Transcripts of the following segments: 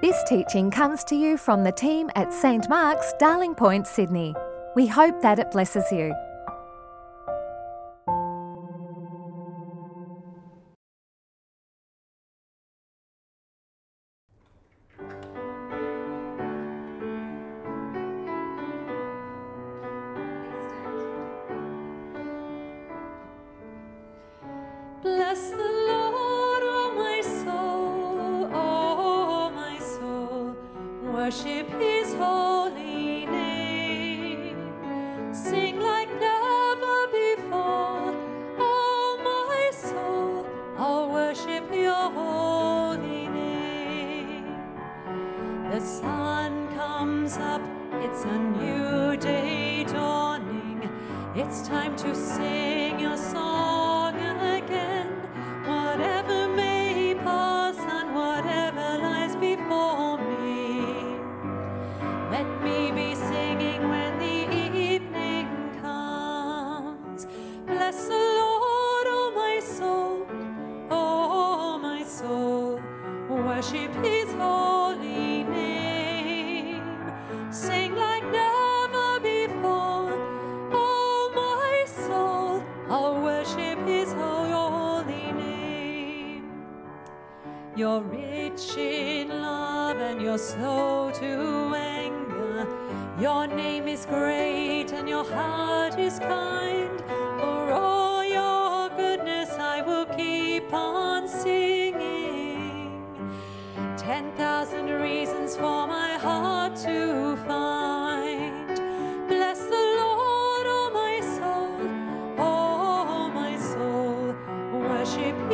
This teaching comes to you from the team at St Mark's, Darling Point, Sydney. We hope that it blesses you.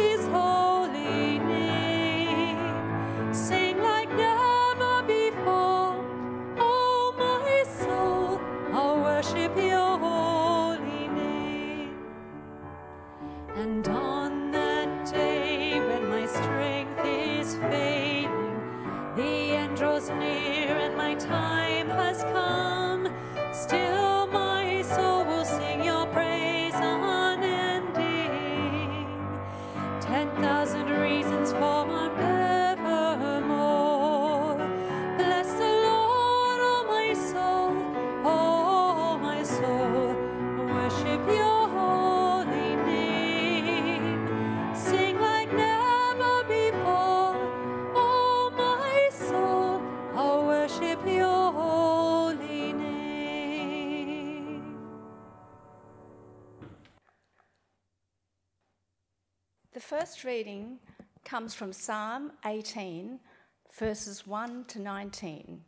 His holy name. The first reading comes from Psalm 18, verses 1 to 19.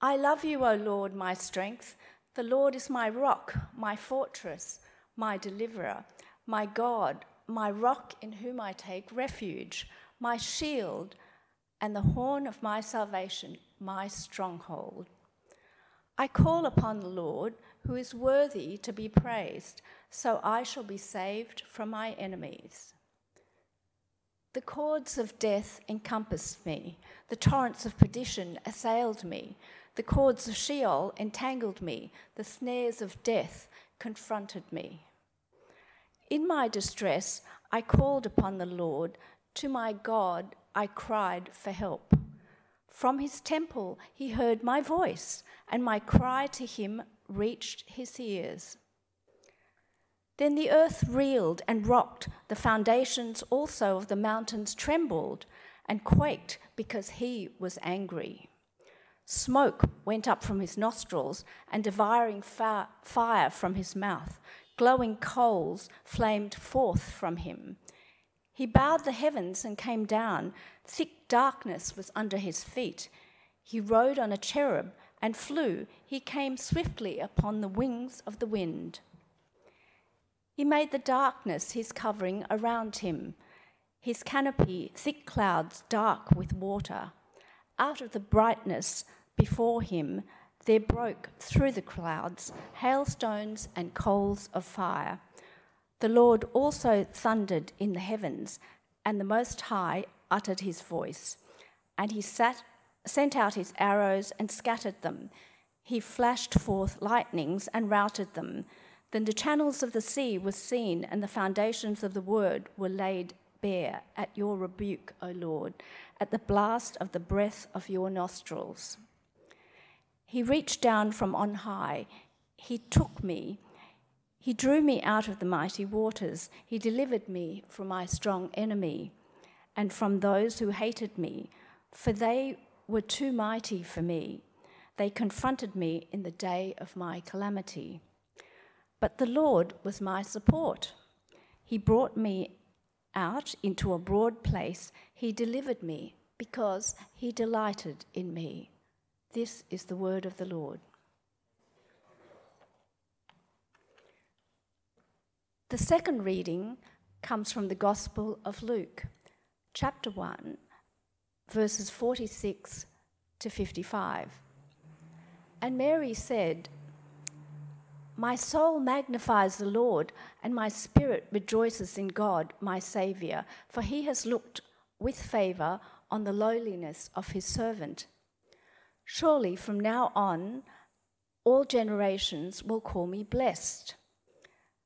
I love you, O Lord, my strength. The Lord is my rock, my fortress, my deliverer, my God, my rock in whom I take refuge, my shield, and the horn of my salvation, my stronghold. I call upon the Lord, who is worthy to be praised, so I shall be saved from my enemies. The cords of death encompassed me, the torrents of perdition assailed me, the cords of Sheol entangled me, the snares of death confronted me. In my distress, I called upon the Lord. To my God, I cried for help. From his temple, he heard my voice, and my cry to him reached his ears. Then the earth reeled and rocked, the foundations also of the mountains trembled and quaked because he was angry. Smoke went up from his nostrils, and devouring fire from his mouth. Glowing coals flamed forth from him. He bowed the heavens and came down. Thick darkness was under his feet. He rode on a cherub and flew. He came swiftly upon the wings of the wind. He made the darkness his covering around him, his canopy thick clouds dark with water. Out of the brightness before him there broke through the clouds hailstones and coals of fire. The Lord also thundered in the heavens, and the Most High uttered his voice. And he sat, sent out his arrows and scattered them. He flashed forth lightnings and routed them. Then the channels of the sea were seen, and the foundations of the word were laid bare at your rebuke, O Lord, at the blast of the breath of your nostrils. He reached down from on high, he took me. He drew me out of the mighty waters. He delivered me from my strong enemy and from those who hated me, for they were too mighty for me. They confronted me in the day of my calamity. But the Lord was my support. He brought me out into a broad place. He delivered me because he delighted in me. This is the word of the Lord. The second reading comes from the Gospel of Luke, chapter 1, verses 46 to 55. And Mary said, My soul magnifies the Lord, and my spirit rejoices in God, my Saviour, for he has looked with favour on the lowliness of his servant. Surely from now on, all generations will call me blessed.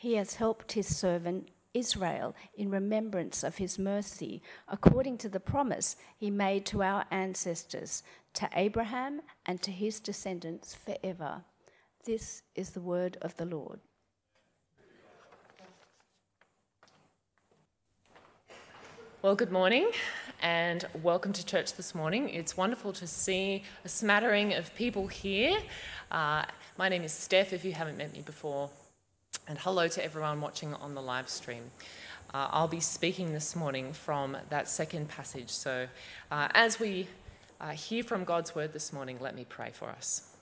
He has helped his servant Israel in remembrance of his mercy, according to the promise he made to our ancestors, to Abraham and to his descendants forever. This is the word of the Lord. Well, good morning and welcome to church this morning. It's wonderful to see a smattering of people here. Uh, my name is Steph, if you haven't met me before. And hello to everyone watching on the live stream. Uh, I'll be speaking this morning from that second passage. So, uh, as we uh, hear from God's word this morning, let me pray for us.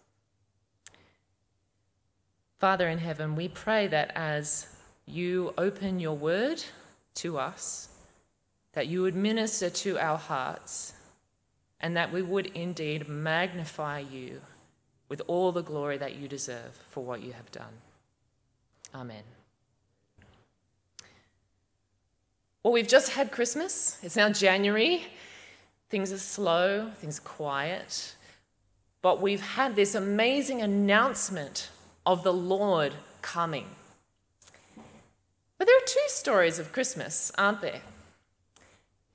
Father in heaven, we pray that as you open your word to us, that you would minister to our hearts, and that we would indeed magnify you with all the glory that you deserve for what you have done. Amen. Well, we've just had Christmas. It's now January. Things are slow, things are quiet. But we've had this amazing announcement of the Lord coming. But there are two stories of Christmas, aren't there?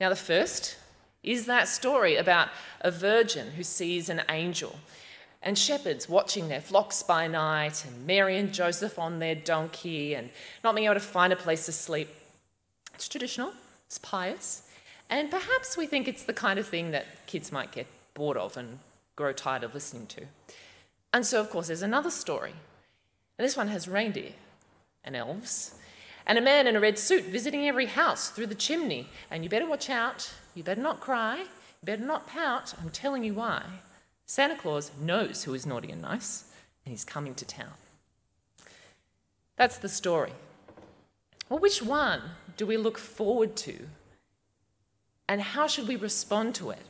Now, the first is that story about a virgin who sees an angel and shepherds watching their flocks by night, and Mary and Joseph on their donkey, and not being able to find a place to sleep. It's traditional, it's pious, and perhaps we think it's the kind of thing that kids might get bored of and grow tired of listening to. And so, of course, there's another story. And this one has reindeer and elves, and a man in a red suit visiting every house through the chimney. And you better watch out, you better not cry, you better not pout. I'm telling you why. Santa Claus knows who is naughty and nice, and he's coming to town. That's the story. Well, which one do we look forward to? And how should we respond to it?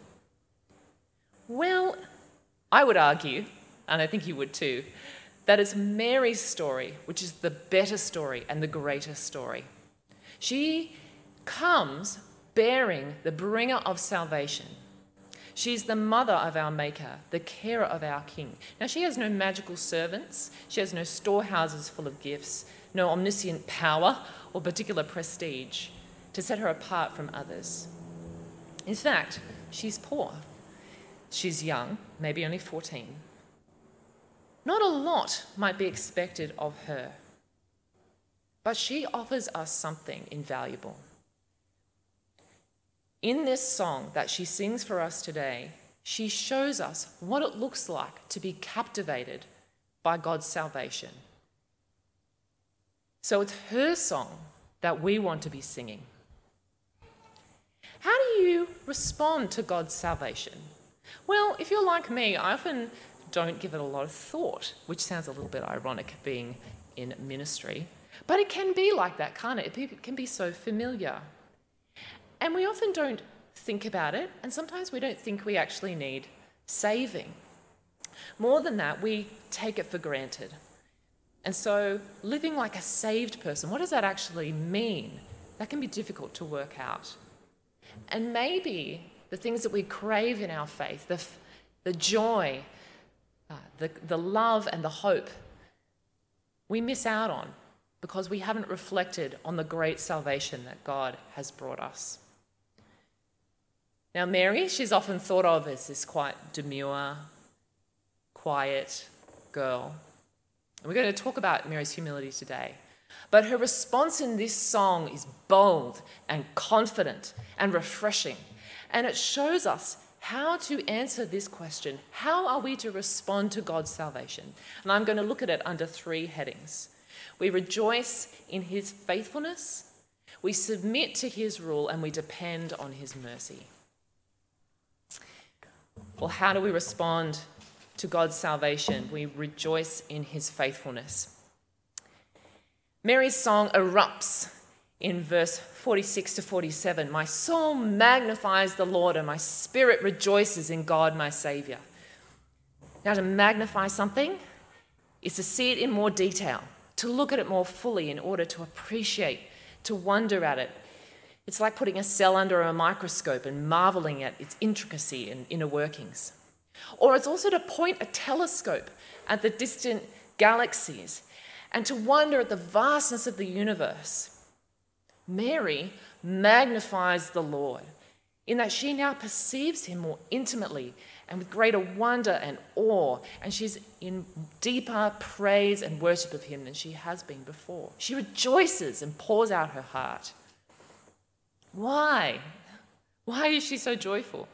Well, I would argue, and I think you would too, that it's Mary's story which is the better story and the greater story. She comes bearing the bringer of salvation. She's the mother of our Maker, the carer of our King. Now, she has no magical servants, she has no storehouses full of gifts, no omniscient power or particular prestige to set her apart from others. In fact, she's poor. She's young, maybe only 14. Not a lot might be expected of her, but she offers us something invaluable. In this song that she sings for us today, she shows us what it looks like to be captivated by God's salvation. So it's her song that we want to be singing. How do you respond to God's salvation? Well, if you're like me, I often don't give it a lot of thought, which sounds a little bit ironic being in ministry. But it can be like that, can't it? It can be so familiar. And we often don't think about it, and sometimes we don't think we actually need saving. More than that, we take it for granted. And so, living like a saved person, what does that actually mean? That can be difficult to work out. And maybe the things that we crave in our faith, the, the joy, uh, the, the love, and the hope, we miss out on because we haven't reflected on the great salvation that God has brought us. Now, Mary, she's often thought of as this quite demure, quiet girl. And we're going to talk about Mary's humility today. But her response in this song is bold and confident and refreshing. And it shows us how to answer this question how are we to respond to God's salvation? And I'm going to look at it under three headings. We rejoice in his faithfulness, we submit to his rule, and we depend on his mercy. Well, how do we respond to God's salvation? We rejoice in his faithfulness. Mary's song erupts in verse 46 to 47 My soul magnifies the Lord, and my spirit rejoices in God my Saviour. Now, to magnify something is to see it in more detail, to look at it more fully in order to appreciate, to wonder at it. It's like putting a cell under a microscope and marveling at its intricacy and inner workings. Or it's also to point a telescope at the distant galaxies and to wonder at the vastness of the universe. Mary magnifies the Lord in that she now perceives him more intimately and with greater wonder and awe, and she's in deeper praise and worship of him than she has been before. She rejoices and pours out her heart. Why? Why is she so joyful?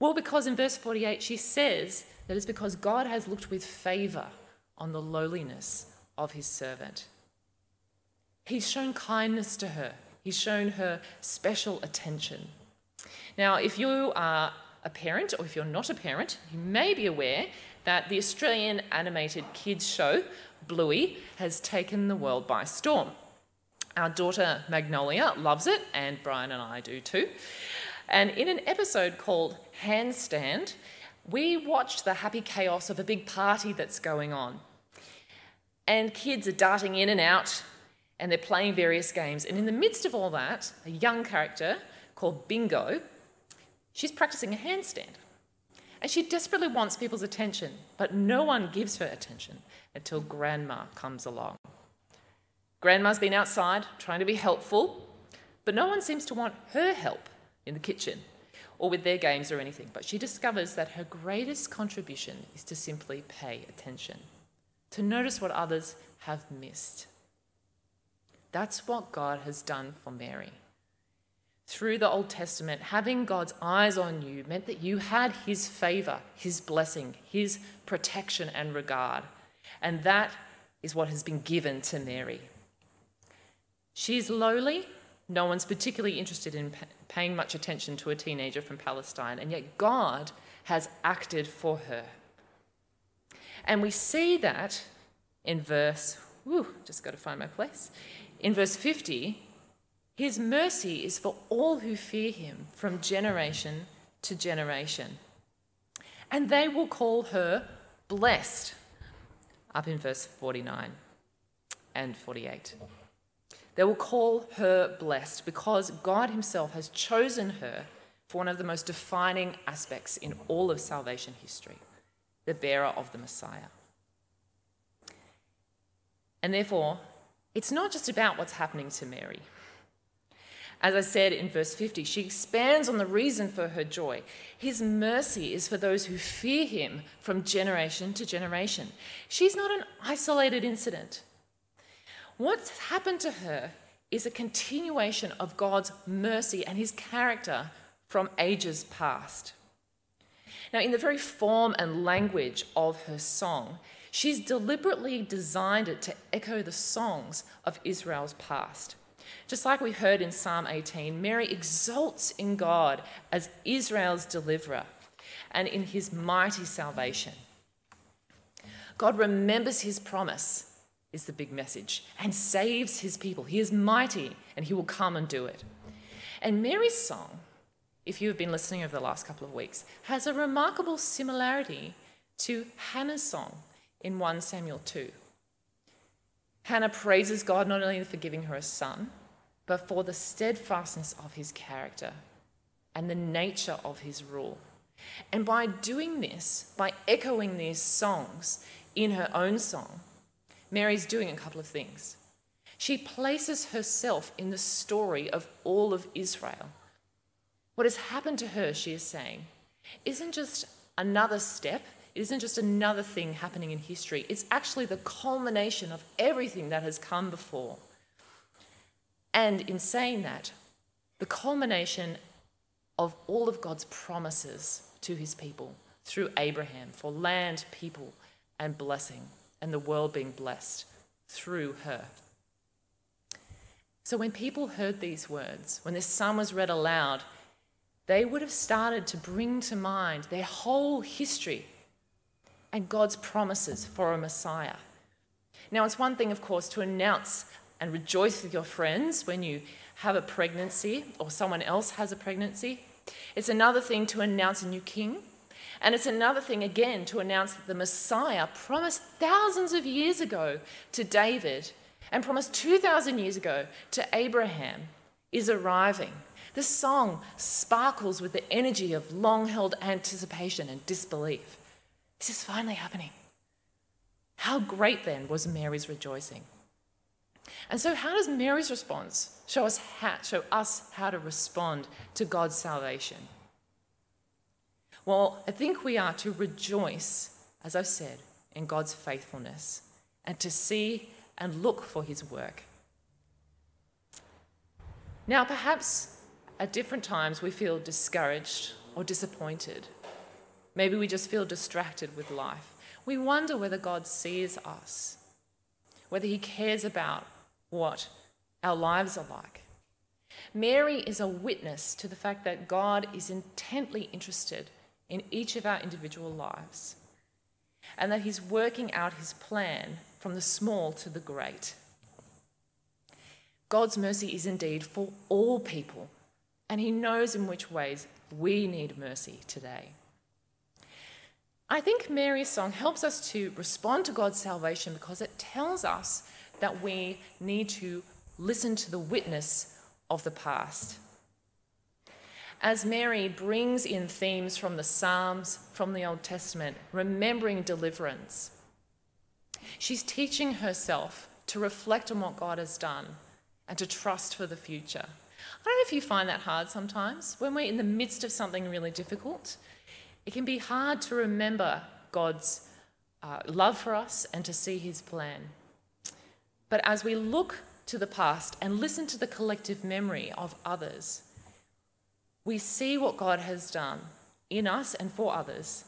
Well, because in verse 48 she says that it's because God has looked with favor on the lowliness of his servant. He's shown kindness to her, he's shown her special attention. Now, if you are a parent or if you're not a parent, you may be aware that the Australian animated kids show Bluey has taken the world by storm. Our daughter Magnolia loves it, and Brian and I do too. And in an episode called Handstand, we watched the happy chaos of a big party that's going on. And kids are darting in and out, and they're playing various games. And in the midst of all that, a young character called Bingo, she's practicing a handstand. And she desperately wants people's attention, but no one gives her attention until Grandma comes along. Grandma's been outside trying to be helpful, but no one seems to want her help in the kitchen or with their games or anything. But she discovers that her greatest contribution is to simply pay attention to notice what others have missed. That's what God has done for Mary. Through the Old Testament, having God's eyes on you meant that you had His favor, His blessing, His protection and regard. And that is what has been given to Mary. She's lowly. No one's particularly interested in paying much attention to a teenager from Palestine, and yet God has acted for her. And we see that in verse, whew, just got to find my place. In verse 50, his mercy is for all who fear him from generation to generation. And they will call her blessed, up in verse 49 and 48. They will call her blessed because God Himself has chosen her for one of the most defining aspects in all of salvation history the bearer of the Messiah. And therefore, it's not just about what's happening to Mary. As I said in verse 50, she expands on the reason for her joy. His mercy is for those who fear him from generation to generation. She's not an isolated incident. What's happened to her is a continuation of God's mercy and his character from ages past. Now, in the very form and language of her song, she's deliberately designed it to echo the songs of Israel's past. Just like we heard in Psalm 18, Mary exults in God as Israel's deliverer and in his mighty salvation. God remembers his promise, is the big message, and saves his people. He is mighty and he will come and do it. And Mary's song, if you have been listening over the last couple of weeks, has a remarkable similarity to Hannah's song in 1 Samuel 2. Hannah praises God not only for giving her a son, but for the steadfastness of his character and the nature of his rule. And by doing this, by echoing these songs in her own song, Mary's doing a couple of things. She places herself in the story of all of Israel. What has happened to her, she is saying, isn't just another step, it isn't just another thing happening in history, it's actually the culmination of everything that has come before. And in saying that, the culmination of all of God's promises to his people through Abraham for land, people, and blessing, and the world being blessed through her. So when people heard these words, when this psalm was read aloud, they would have started to bring to mind their whole history and God's promises for a Messiah. Now, it's one thing, of course, to announce and rejoice with your friends when you have a pregnancy or someone else has a pregnancy. It's another thing to announce a new king. And it's another thing, again, to announce that the Messiah promised thousands of years ago to David and promised 2,000 years ago to Abraham is arriving. The song sparkles with the energy of long held anticipation and disbelief. This is finally happening. How great then was Mary's rejoicing? And so, how does Mary's response show us how, show us how to respond to God's salvation? Well, I think we are to rejoice, as I've said, in God's faithfulness and to see and look for his work. Now, perhaps at different times we feel discouraged or disappointed. Maybe we just feel distracted with life. We wonder whether God sees us, whether he cares about what our lives are like. Mary is a witness to the fact that God is intently interested in each of our individual lives and that he's working out his plan from the small to the great. God's mercy is indeed for all people, and he knows in which ways we need mercy today. I think Mary's song helps us to respond to God's salvation because it tells us that we need to listen to the witness of the past. As Mary brings in themes from the Psalms, from the Old Testament, remembering deliverance, she's teaching herself to reflect on what God has done and to trust for the future. I don't know if you find that hard sometimes. When we're in the midst of something really difficult, it can be hard to remember God's uh, love for us and to see his plan. But as we look to the past and listen to the collective memory of others, we see what God has done in us and for others,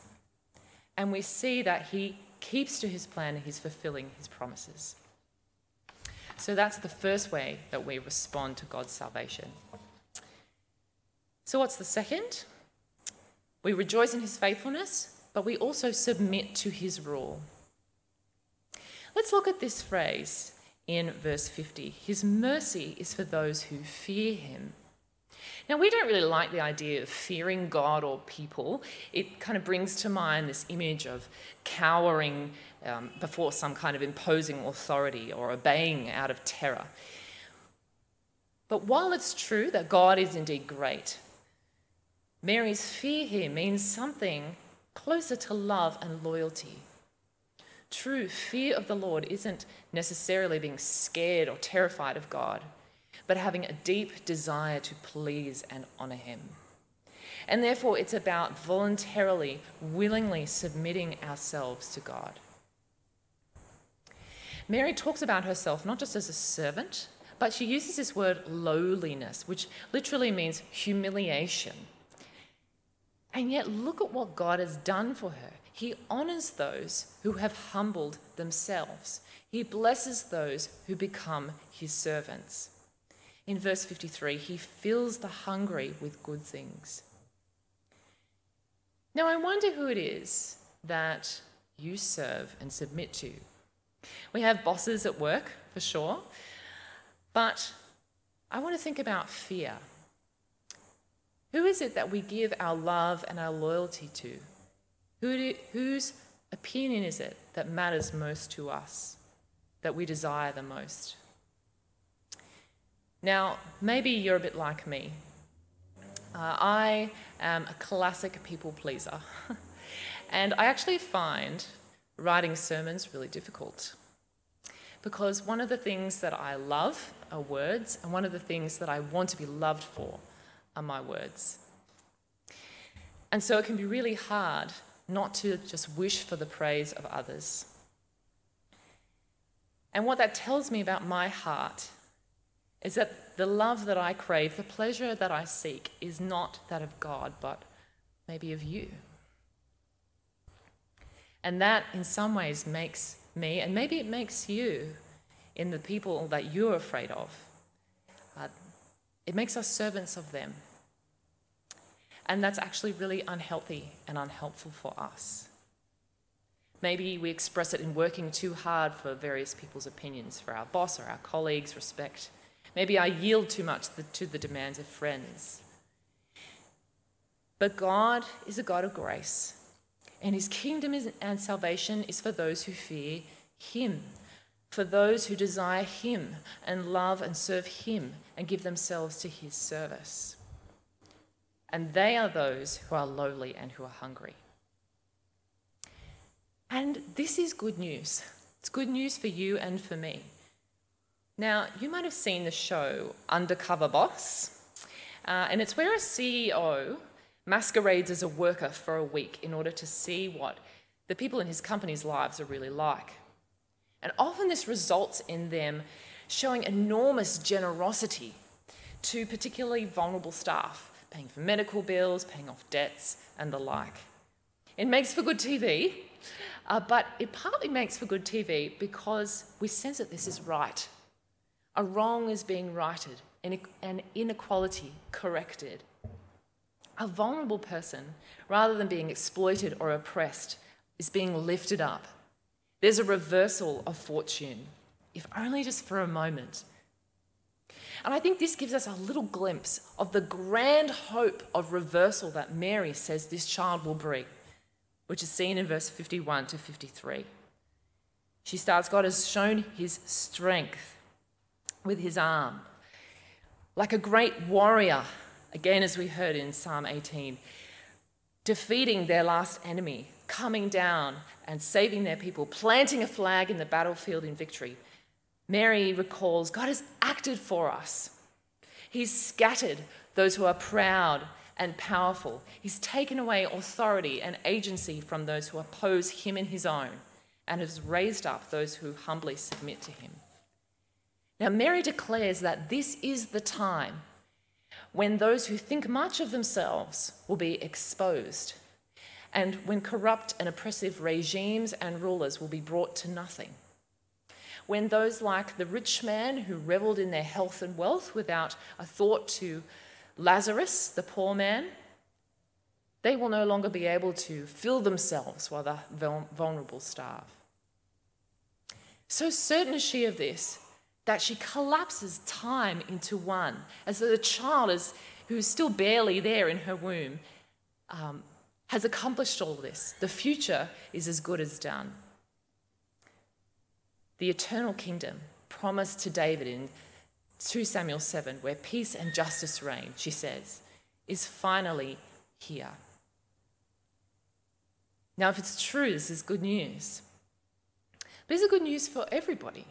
and we see that He keeps to His plan and He's fulfilling His promises. So that's the first way that we respond to God's salvation. So, what's the second? We rejoice in His faithfulness, but we also submit to His rule. Let's look at this phrase in verse 50. His mercy is for those who fear him. Now, we don't really like the idea of fearing God or people. It kind of brings to mind this image of cowering um, before some kind of imposing authority or obeying out of terror. But while it's true that God is indeed great, Mary's fear here means something closer to love and loyalty. True fear of the Lord isn't necessarily being scared or terrified of God, but having a deep desire to please and honour Him. And therefore, it's about voluntarily, willingly submitting ourselves to God. Mary talks about herself not just as a servant, but she uses this word lowliness, which literally means humiliation. And yet, look at what God has done for her. He honors those who have humbled themselves. He blesses those who become his servants. In verse 53, he fills the hungry with good things. Now, I wonder who it is that you serve and submit to. We have bosses at work, for sure, but I want to think about fear. Who is it that we give our love and our loyalty to? Who do, whose opinion is it that matters most to us, that we desire the most? Now, maybe you're a bit like me. Uh, I am a classic people pleaser. and I actually find writing sermons really difficult. Because one of the things that I love are words, and one of the things that I want to be loved for are my words. And so it can be really hard not to just wish for the praise of others. And what that tells me about my heart is that the love that I crave, the pleasure that I seek, is not that of God, but maybe of you. And that, in some ways, makes me, and maybe it makes you, in the people that you're afraid of, uh, it makes us servants of them. And that's actually really unhealthy and unhelpful for us. Maybe we express it in working too hard for various people's opinions, for our boss or our colleagues' respect. Maybe I yield too much to the demands of friends. But God is a God of grace, and his kingdom and salvation is for those who fear him, for those who desire him and love and serve him and give themselves to his service. And they are those who are lowly and who are hungry. And this is good news. It's good news for you and for me. Now, you might have seen the show Undercover Boss, uh, and it's where a CEO masquerades as a worker for a week in order to see what the people in his company's lives are really like. And often this results in them showing enormous generosity to particularly vulnerable staff, paying for medical bills, paying off debts, and the like. It makes for good TV, uh, but it partly makes for good TV because we sense that this is right a wrong is being righted, an inequality corrected. A vulnerable person, rather than being exploited or oppressed, is being lifted up. There's a reversal of fortune, if only just for a moment. And I think this gives us a little glimpse of the grand hope of reversal that Mary says this child will bring, which is seen in verse 51 to 53. She starts God has shown his strength with his arm. Like a great warrior, again, as we heard in Psalm 18, defeating their last enemy, coming down and saving their people, planting a flag in the battlefield in victory. Mary recalls God has acted for us. He's scattered those who are proud and powerful. He's taken away authority and agency from those who oppose him in his own and has raised up those who humbly submit to him. Now, Mary declares that this is the time when those who think much of themselves will be exposed, and when corrupt and oppressive regimes and rulers will be brought to nothing. When those like the rich man who reveled in their health and wealth without a thought to Lazarus, the poor man, they will no longer be able to fill themselves while the vulnerable starve. So certain is she of this that she collapses time into one, as the child is, who is still barely there in her womb um, has accomplished all this. The future is as good as done. The eternal kingdom promised to David in 2 Samuel 7, where peace and justice reign, she says, is finally here. Now, if it's true, this is good news. But is good news for everybody?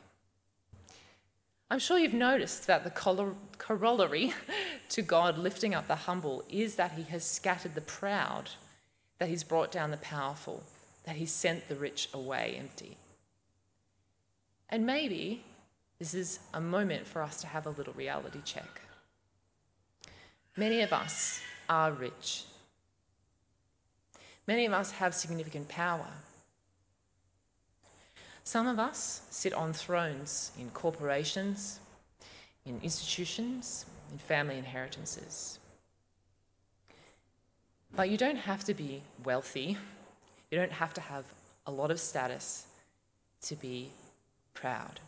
I'm sure you've noticed that the corollary to God lifting up the humble is that he has scattered the proud, that he's brought down the powerful, that he's sent the rich away empty. And maybe this is a moment for us to have a little reality check. Many of us are rich. Many of us have significant power. Some of us sit on thrones in corporations, in institutions, in family inheritances. But you don't have to be wealthy, you don't have to have a lot of status to be proud.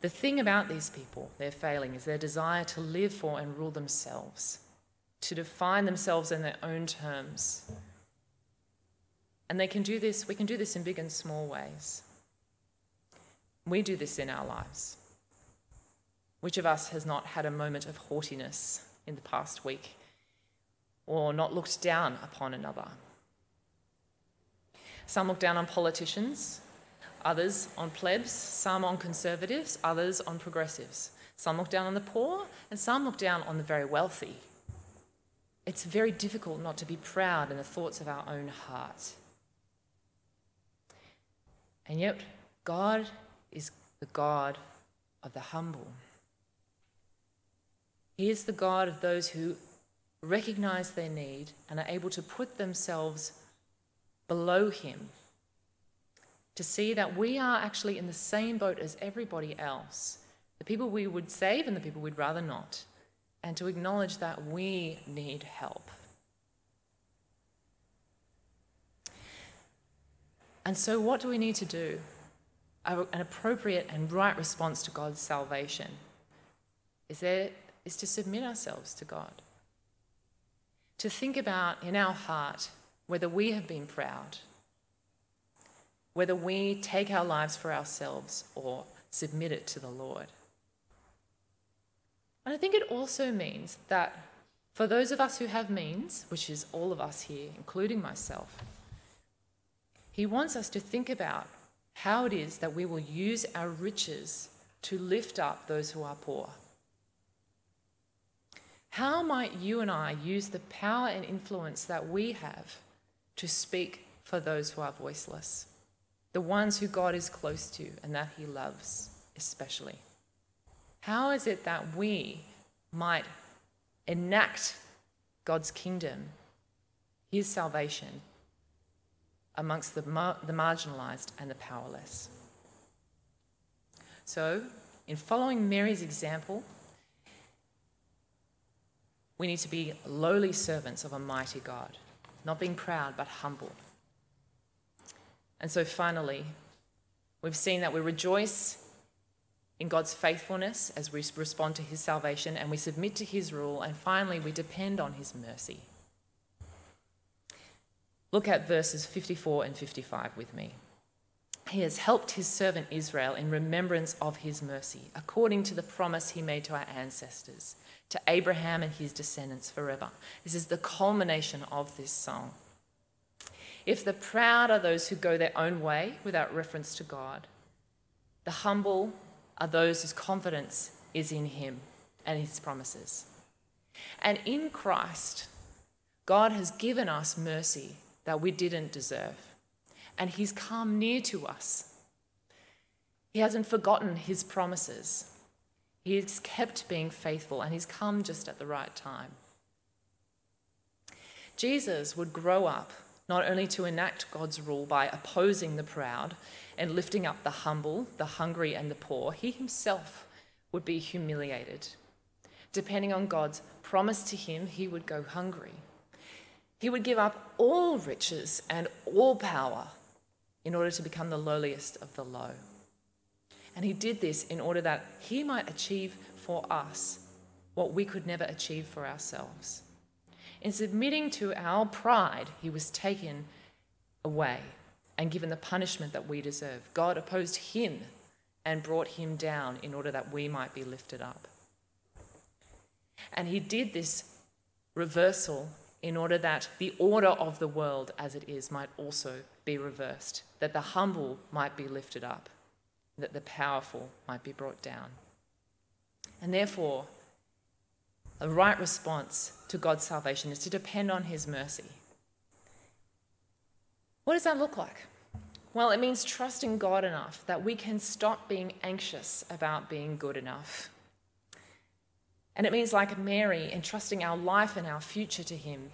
The thing about these people, their failing, is their desire to live for and rule themselves, to define themselves in their own terms. And they can do this, we can do this in big and small ways. We do this in our lives. Which of us has not had a moment of haughtiness in the past week or not looked down upon another? Some look down on politicians, others on plebs, some on conservatives, others on progressives. Some look down on the poor, and some look down on the very wealthy. It's very difficult not to be proud in the thoughts of our own heart. And yet, God is the God of the humble. He is the God of those who recognize their need and are able to put themselves below Him to see that we are actually in the same boat as everybody else the people we would save and the people we'd rather not, and to acknowledge that we need help. And so, what do we need to do? An appropriate and right response to God's salvation is, there, is to submit ourselves to God. To think about in our heart whether we have been proud, whether we take our lives for ourselves or submit it to the Lord. And I think it also means that for those of us who have means, which is all of us here, including myself, he wants us to think about how it is that we will use our riches to lift up those who are poor. How might you and I use the power and influence that we have to speak for those who are voiceless, the ones who God is close to and that He loves especially. How is it that we might enact God's kingdom, His salvation, amongst the, mar- the marginalized and the powerless? So, in following Mary's example, we need to be lowly servants of a mighty God not being proud, but humble. And so finally, we've seen that we rejoice in God's faithfulness as we respond to his salvation and we submit to his rule, and finally, we depend on his mercy. Look at verses 54 and 55 with me. He has helped his servant Israel in remembrance of his mercy, according to the promise he made to our ancestors to Abraham and his descendants forever. This is the culmination of this song. If the proud are those who go their own way without reference to God, the humble are those whose confidence is in him and his promises. And in Christ, God has given us mercy that we didn't deserve, and he's come near to us. He hasn't forgotten his promises. He's kept being faithful and he's come just at the right time. Jesus would grow up not only to enact God's rule by opposing the proud and lifting up the humble, the hungry, and the poor, he himself would be humiliated. Depending on God's promise to him, he would go hungry. He would give up all riches and all power in order to become the lowliest of the low. And he did this in order that he might achieve for us what we could never achieve for ourselves. In submitting to our pride, he was taken away and given the punishment that we deserve. God opposed him and brought him down in order that we might be lifted up. And he did this reversal in order that the order of the world as it is might also be reversed, that the humble might be lifted up that the powerful might be brought down. And therefore, a right response to God's salvation is to depend on His mercy. What does that look like? Well, it means trusting God enough that we can stop being anxious about being good enough. And it means, like Mary, entrusting our life and our future to Him.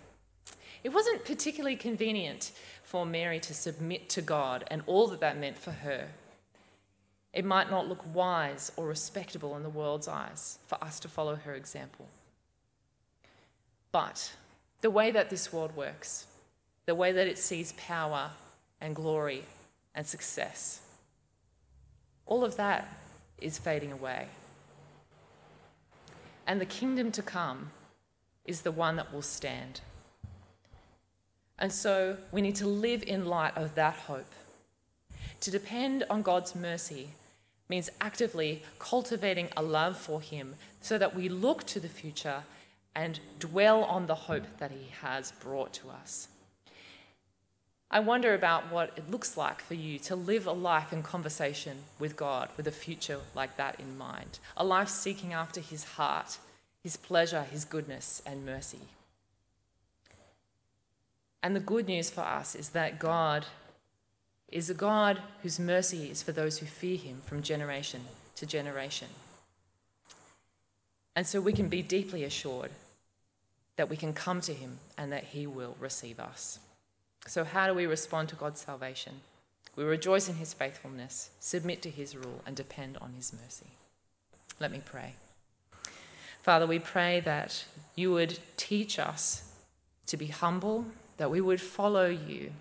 It wasn't particularly convenient for Mary to submit to God and all that that meant for her. It might not look wise or respectable in the world's eyes for us to follow her example. But the way that this world works, the way that it sees power and glory and success, all of that is fading away. And the kingdom to come is the one that will stand. And so we need to live in light of that hope. To depend on God's mercy means actively cultivating a love for Him so that we look to the future and dwell on the hope that He has brought to us. I wonder about what it looks like for you to live a life in conversation with God with a future like that in mind, a life seeking after His heart, His pleasure, His goodness, and mercy. And the good news for us is that God is a God whose mercy is for those who fear Him from generation to generation. And so we can be deeply assured that we can come to Him and that He will receive us. So, how do we respond to God's salvation? We rejoice in his faithfulness, submit to his rule, and depend on his mercy. Let me pray. Father, we pray that you would teach us to be humble, that we would follow you,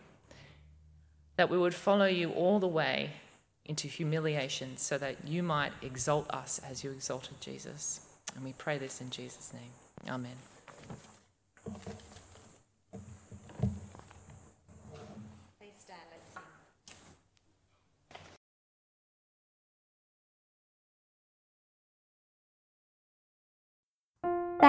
that we would follow you all the way into humiliation so that you might exalt us as you exalted Jesus. And we pray this in Jesus' name. Amen.